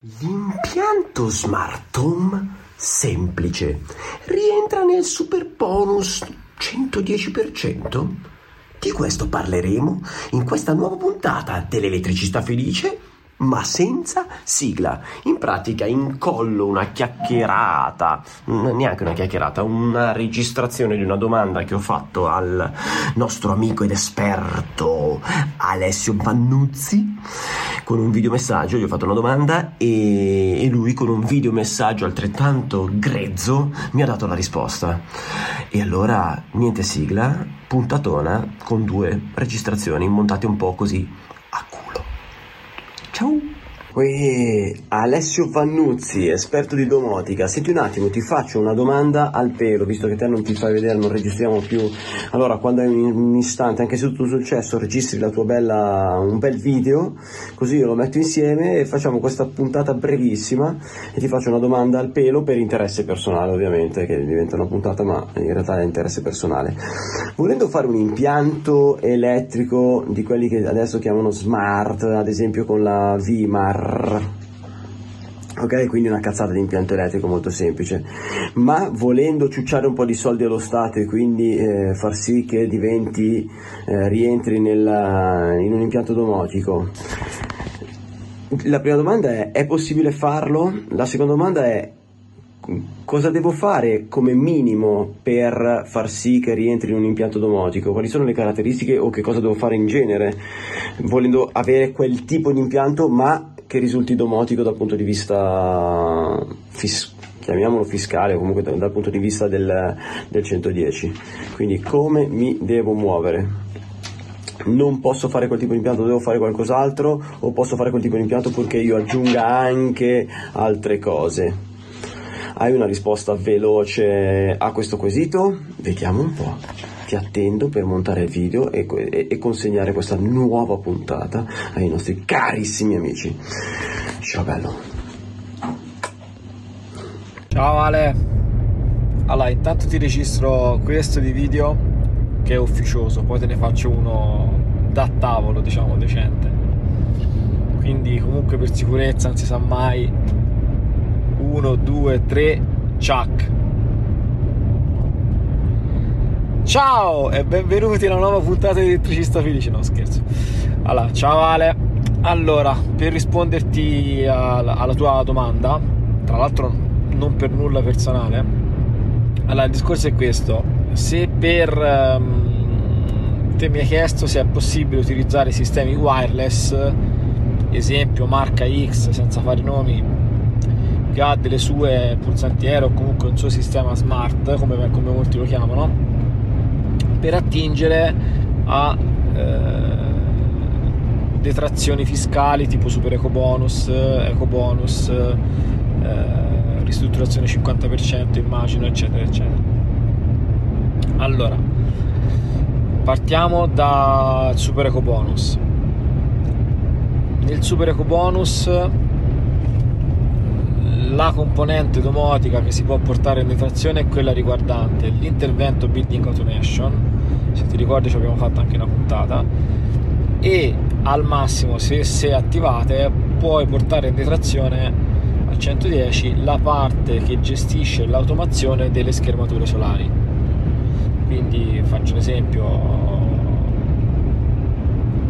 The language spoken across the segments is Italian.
L'impianto Smart Home semplice rientra nel super bonus 110%? Di questo parleremo in questa nuova puntata dell'elettricista felice ma senza sigla. In pratica incollo una chiacchierata, neanche una chiacchierata, una registrazione di una domanda che ho fatto al nostro amico ed esperto Alessio Vannuzzi con un videomessaggio, gli ho fatto una domanda e, e lui con un videomessaggio altrettanto grezzo mi ha dato la risposta. E allora niente sigla, puntatona con due registrazioni montate un po' così! Uè, Alessio Vannuzzi, esperto di domotica. Senti un attimo, ti faccio una domanda al pelo, visto che te non ti fai vedere, non registriamo più. Allora, quando hai un istante, anche se tutto successo, registri la tua bella, un bel video, così io lo metto insieme e facciamo questa puntata brevissima e ti faccio una domanda al pelo per interesse personale, ovviamente, che diventa una puntata, ma in realtà è interesse personale. Volendo fare un impianto elettrico di quelli che adesso chiamano smart, ad esempio con la VMAR, Ok, quindi una cazzata di impianto elettrico molto semplice, ma volendo ciucciare un po' di soldi allo Stato e quindi eh, far sì che diventi, eh, rientri nella, in un impianto domotico. La prima domanda è, è possibile farlo? La seconda domanda è, cosa devo fare come minimo per far sì che rientri in un impianto domotico? Quali sono le caratteristiche o che cosa devo fare in genere volendo avere quel tipo di impianto ma che risulti domotico dal punto di vista fiscale? chiamiamolo fiscale o comunque dal, dal punto di vista del, del 110 quindi come mi devo muovere non posso fare quel tipo di impianto, devo fare qualcos'altro o posso fare quel tipo di impianto purché io aggiunga anche altre cose. Hai una risposta veloce a questo quesito? Vediamo un po'. Ti attendo per montare il video e, e, e consegnare questa nuova puntata ai nostri carissimi amici. Ciao bello. Ciao Ale. Allora, intanto ti registro questo di video che è ufficioso, poi te ne faccio uno da tavolo, diciamo, decente. Quindi comunque per sicurezza non si sa mai. 1, 2, 3, ciak. Ciao e benvenuti alla nuova puntata di Elettricista Felice, no scherzo. Allora, ciao Ale. Allora, per risponderti alla, alla tua domanda, tra l'altro non per nulla personale, allora il discorso è questo. Se per... Um, te mi hai chiesto se è possibile utilizzare sistemi wireless, esempio marca X senza fare nomi, che ha delle sue pulsantiere o comunque un suo sistema smart, come, come molti lo chiamano, per attingere a eh, detrazioni fiscali tipo super eco bonus, eco bonus, eh, ristrutturazione 50% immagino eccetera eccetera. Allora, partiamo dal super eco bonus. Nel super eco bonus la componente domotica che si può portare in detrazione è quella riguardante l'intervento building automation se ti ricordi ci abbiamo fatto anche una puntata e al massimo se, se attivate puoi portare in detrazione al 110 la parte che gestisce l'automazione delle schermature solari quindi faccio un esempio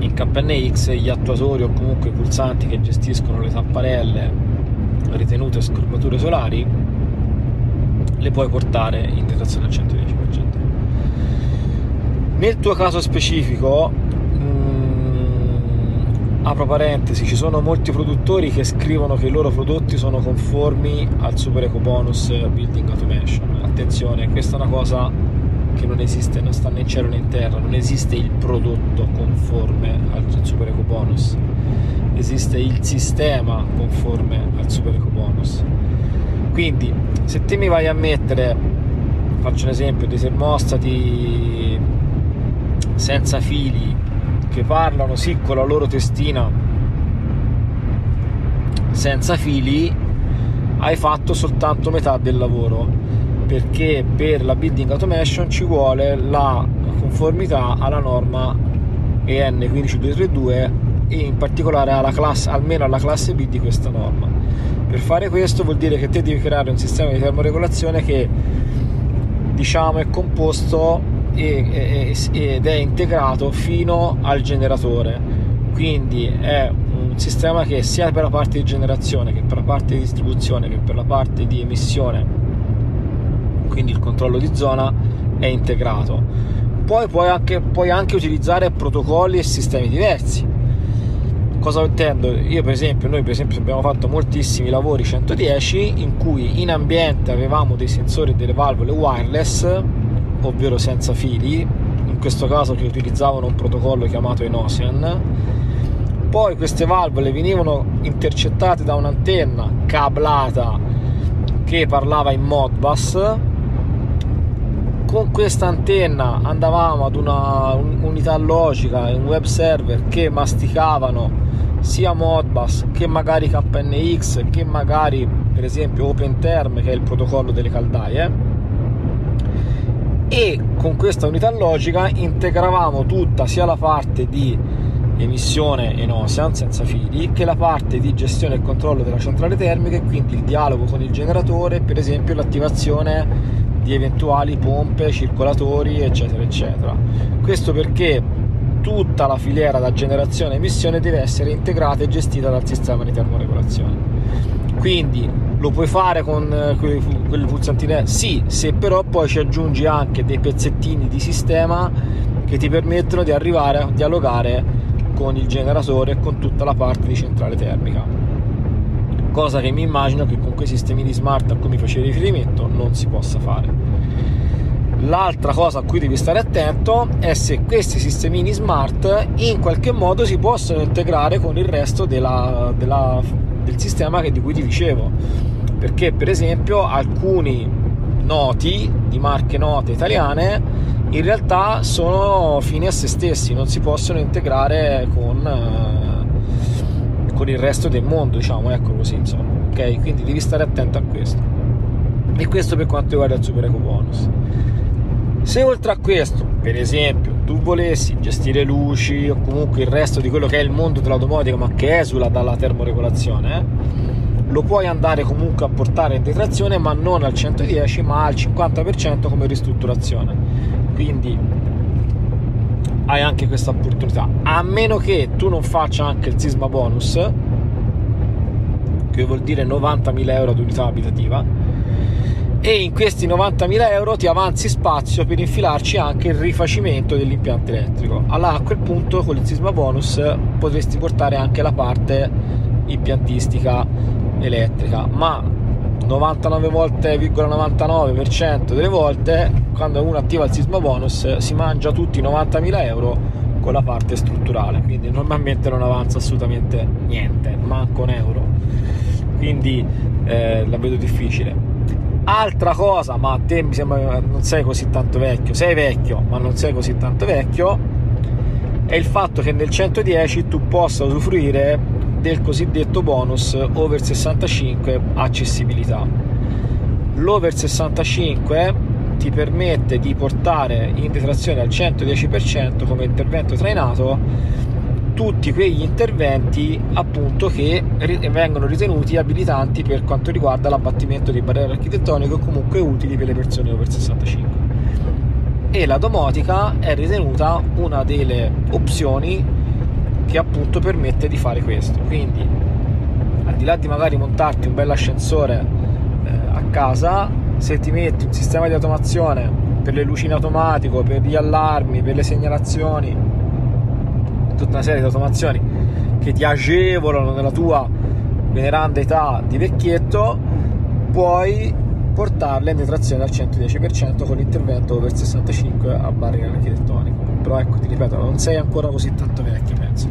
in KNX gli attuatori o comunque i pulsanti che gestiscono le tapparelle ritenute schermature solari le puoi portare in detrazione al 110%. Nel tuo caso specifico, mh, mm, apro parentesi, ci sono molti produttori che scrivono che i loro prodotti sono conformi al Super Eco Bonus Building Automation. Attenzione, questa è una cosa che non esiste, non sta né in cielo né in terra, non esiste il prodotto conforme al Super Eco Bonus esiste il sistema conforme al super eco bonus quindi se te mi vai a mettere faccio un esempio dei termostati senza fili che parlano sì con la loro testina senza fili hai fatto soltanto metà del lavoro perché per la building automation ci vuole la conformità alla norma EN 15232 e in particolare alla classe, almeno alla classe B di questa norma. Per fare questo vuol dire che te devi creare un sistema di termoregolazione che diciamo è composto ed è integrato fino al generatore. Quindi è un sistema che sia per la parte di generazione che per la parte di distribuzione che per la parte di emissione, quindi il controllo di zona, è integrato. Poi puoi anche, puoi anche utilizzare protocolli e sistemi diversi. Cosa intendo? Io per esempio, noi per esempio abbiamo fatto moltissimi lavori 110 in cui in ambiente avevamo dei sensori e delle valvole wireless ovvero senza fili, in questo caso che utilizzavano un protocollo chiamato Enosian. Poi queste valvole venivano intercettate da un'antenna cablata che parlava in Modbus. Con questa antenna andavamo ad una unità logica, un web server che masticavano sia Modbus che magari KNX che magari per esempio OpenTerm che è il protocollo delle caldaie e con questa unità logica integravamo tutta sia la parte di emissione in Ocean senza fili che la parte di gestione e controllo della centrale termica e quindi il dialogo con il generatore per esempio l'attivazione di eventuali pompe, circolatori eccetera eccetera. Questo perché tutta la filiera da generazione e emissione deve essere integrata e gestita dal sistema di termoregolazione quindi lo puoi fare con eh, quelle pulsantine? Sì, se però poi ci aggiungi anche dei pezzettini di sistema che ti permettono di arrivare a dialogare con il generatore e con tutta la parte di centrale termica. Cosa che mi immagino che con quei sistemi di smart a cui mi facevi riferimento non si possa fare. L'altra cosa a cui devi stare attento è se questi sistemini smart in qualche modo si possono integrare con il resto della, della, del sistema di cui ti dicevo perché per esempio alcuni noti di marche note italiane in realtà sono fini a se stessi, non si possono integrare con, eh, con il resto del mondo, diciamo, ecco così, insomma, ok? Quindi devi stare attento a questo. E questo per quanto riguarda il super eco bonus. Se oltre a questo, per esempio, tu volessi gestire luci o comunque il resto di quello che è il mondo dell'automotica, ma che esula dalla termoregolazione, eh, lo puoi andare comunque a portare in detrazione ma non al 110 ma al 50% come ristrutturazione. Quindi hai anche questa opportunità. A meno che tu non faccia anche il sisma bonus che vuol dire 90.000 euro ad unità abitativa e in questi 90.000 euro ti avanzi spazio per infilarci anche il rifacimento dell'impianto elettrico allora a quel punto con il sisma bonus potresti portare anche la parte impiantistica elettrica, ma 99 volte,99% delle volte quando uno attiva il sisma bonus si mangia tutti i 90.000 euro con la parte strutturale, quindi normalmente non avanza assolutamente niente, manco un euro. Quindi eh, la vedo difficile. Altra cosa, ma a te mi sembra non sei così tanto vecchio, sei vecchio, ma non sei così tanto vecchio, è il fatto che nel 110 tu possa usufruire del cosiddetto bonus over 65 accessibilità. L'over 65 ti permette di portare in detrazione al 110% come intervento trainato tutti quegli interventi appunto che vengono ritenuti abilitanti per quanto riguarda l'abbattimento di barriere architettoniche o comunque utili per le persone over 65 e la domotica è ritenuta una delle opzioni che appunto permette di fare questo. Quindi, al di là di magari montarti un bel ascensore eh, a casa, se ti metti un sistema di automazione per le luci in automatico, per gli allarmi, per le segnalazioni, tutta una serie di automazioni che ti agevolano nella tua veneranda età di vecchietto, puoi portarle in detrazione al 110% con l'intervento over 65 a barriera architettonico. Però ecco, ti ripeto, non sei ancora così tanto vecchio, penso.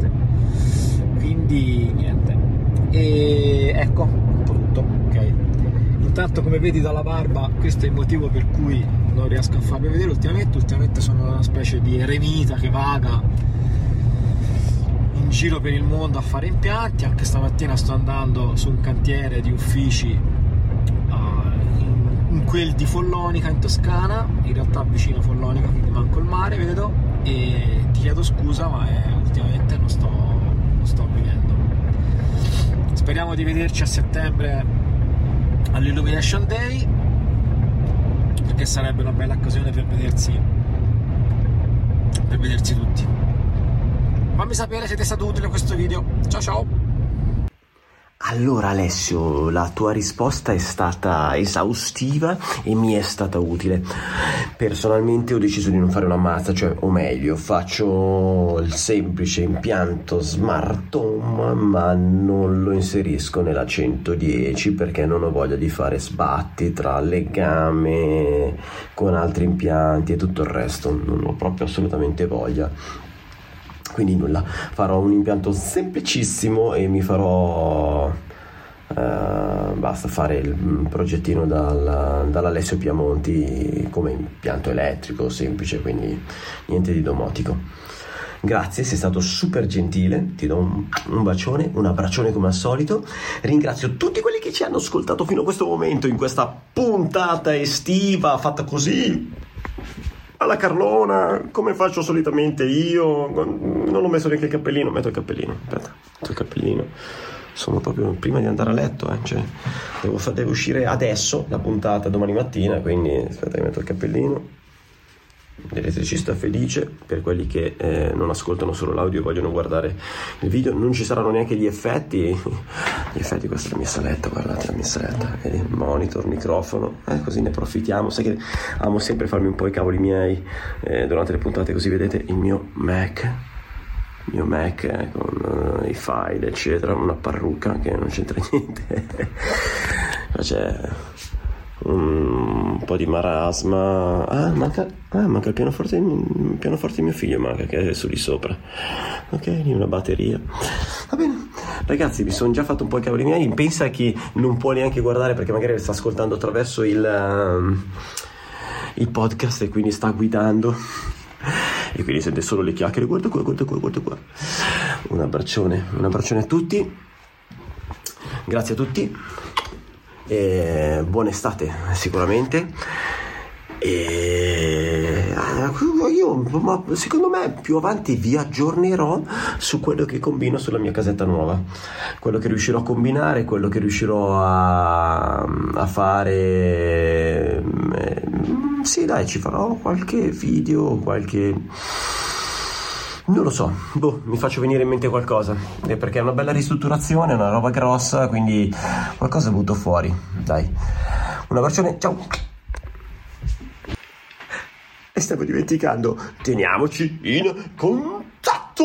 Quindi niente. E ecco, tutto, ok. Intanto come vedi dalla barba, questo è il motivo per cui non riesco a farvi vedere ultimamente. Ultimamente sono una specie di eremita che vaga in giro per il mondo a fare impianti. Anche stamattina sto andando su un cantiere di uffici quel di Follonica in Toscana, in realtà vicino a Follonica, quindi manco il mare, vedo, e ti chiedo scusa, ma è, ultimamente non sto, non sto vivendo. speriamo di vederci a settembre all'Illumination Day perché sarebbe una bella occasione per vedersi per vedersi tutti fammi sapere se ti è stato utile questo video. Ciao ciao. Allora Alessio, la tua risposta è stata esaustiva e mi è stata utile. Personalmente ho deciso di non fare una mazza, cioè, o meglio, faccio il semplice impianto Smart Home, ma non lo inserisco nella 110 perché non ho voglia di fare sbatti tra legame con altri impianti e tutto il resto, non ho proprio assolutamente voglia quindi nulla farò un impianto semplicissimo e mi farò Uh, basta fare il progettino dal, dall'Alessio Piamonti come impianto elettrico semplice, quindi niente di domotico. Grazie, sei stato super gentile, ti do un, un, bacione, un abbraccione come al solito. Ringrazio tutti quelli che ci hanno ascoltato fino a questo momento in questa puntata estiva fatta così alla Carlona, come faccio solitamente io. Non ho messo neanche il cappellino, metto il cappellino. Aspetta, metto il cappellino. Sono proprio prima di andare a letto, eh. cioè, devo, devo uscire adesso la puntata domani mattina, quindi aspetta che metto il cappellino l'elettricista felice. Per quelli che eh, non ascoltano solo l'audio e vogliono guardare il video non ci saranno neanche gli effetti. Gli effetti questa è la mia saletta guardate la mia saletta vedi? Monitor microfono. Eh, così ne approfittiamo. Sai che amo sempre farmi un po' i cavoli miei eh, durante le puntate così vedete il mio Mac. Il mio Mac eh, con uh, i file eccetera una parrucca che non c'entra niente. C'è un po' di marasma. Ah, manca, ah, manca il pianoforte, il pianoforte di mio figlio, manca che è su di sopra. Ok, una batteria. Va bene, ragazzi, mi sono già fatto un po' i cavoli miei. Pensa chi non può neanche guardare perché magari sta ascoltando attraverso il, um, il podcast e quindi sta guidando. E quindi sente solo le chiacchiere. Guarda qua, guarda qua, guarda qua. Un abbraccione, un abbraccione a tutti. Grazie a tutti e buona estate sicuramente. E eh, io secondo me più avanti vi aggiornerò su quello che combino sulla mia casetta nuova. Quello che riuscirò a combinare quello che riuscirò a, a fare eh, sì dai ci farò qualche video qualche non lo so, boh, mi faccio venire in mente qualcosa, eh, perché è una bella ristrutturazione, è una roba grossa, quindi qualcosa butto fuori, dai. Un abbraccione, ciao! E stavo dimenticando, teniamoci in contatto!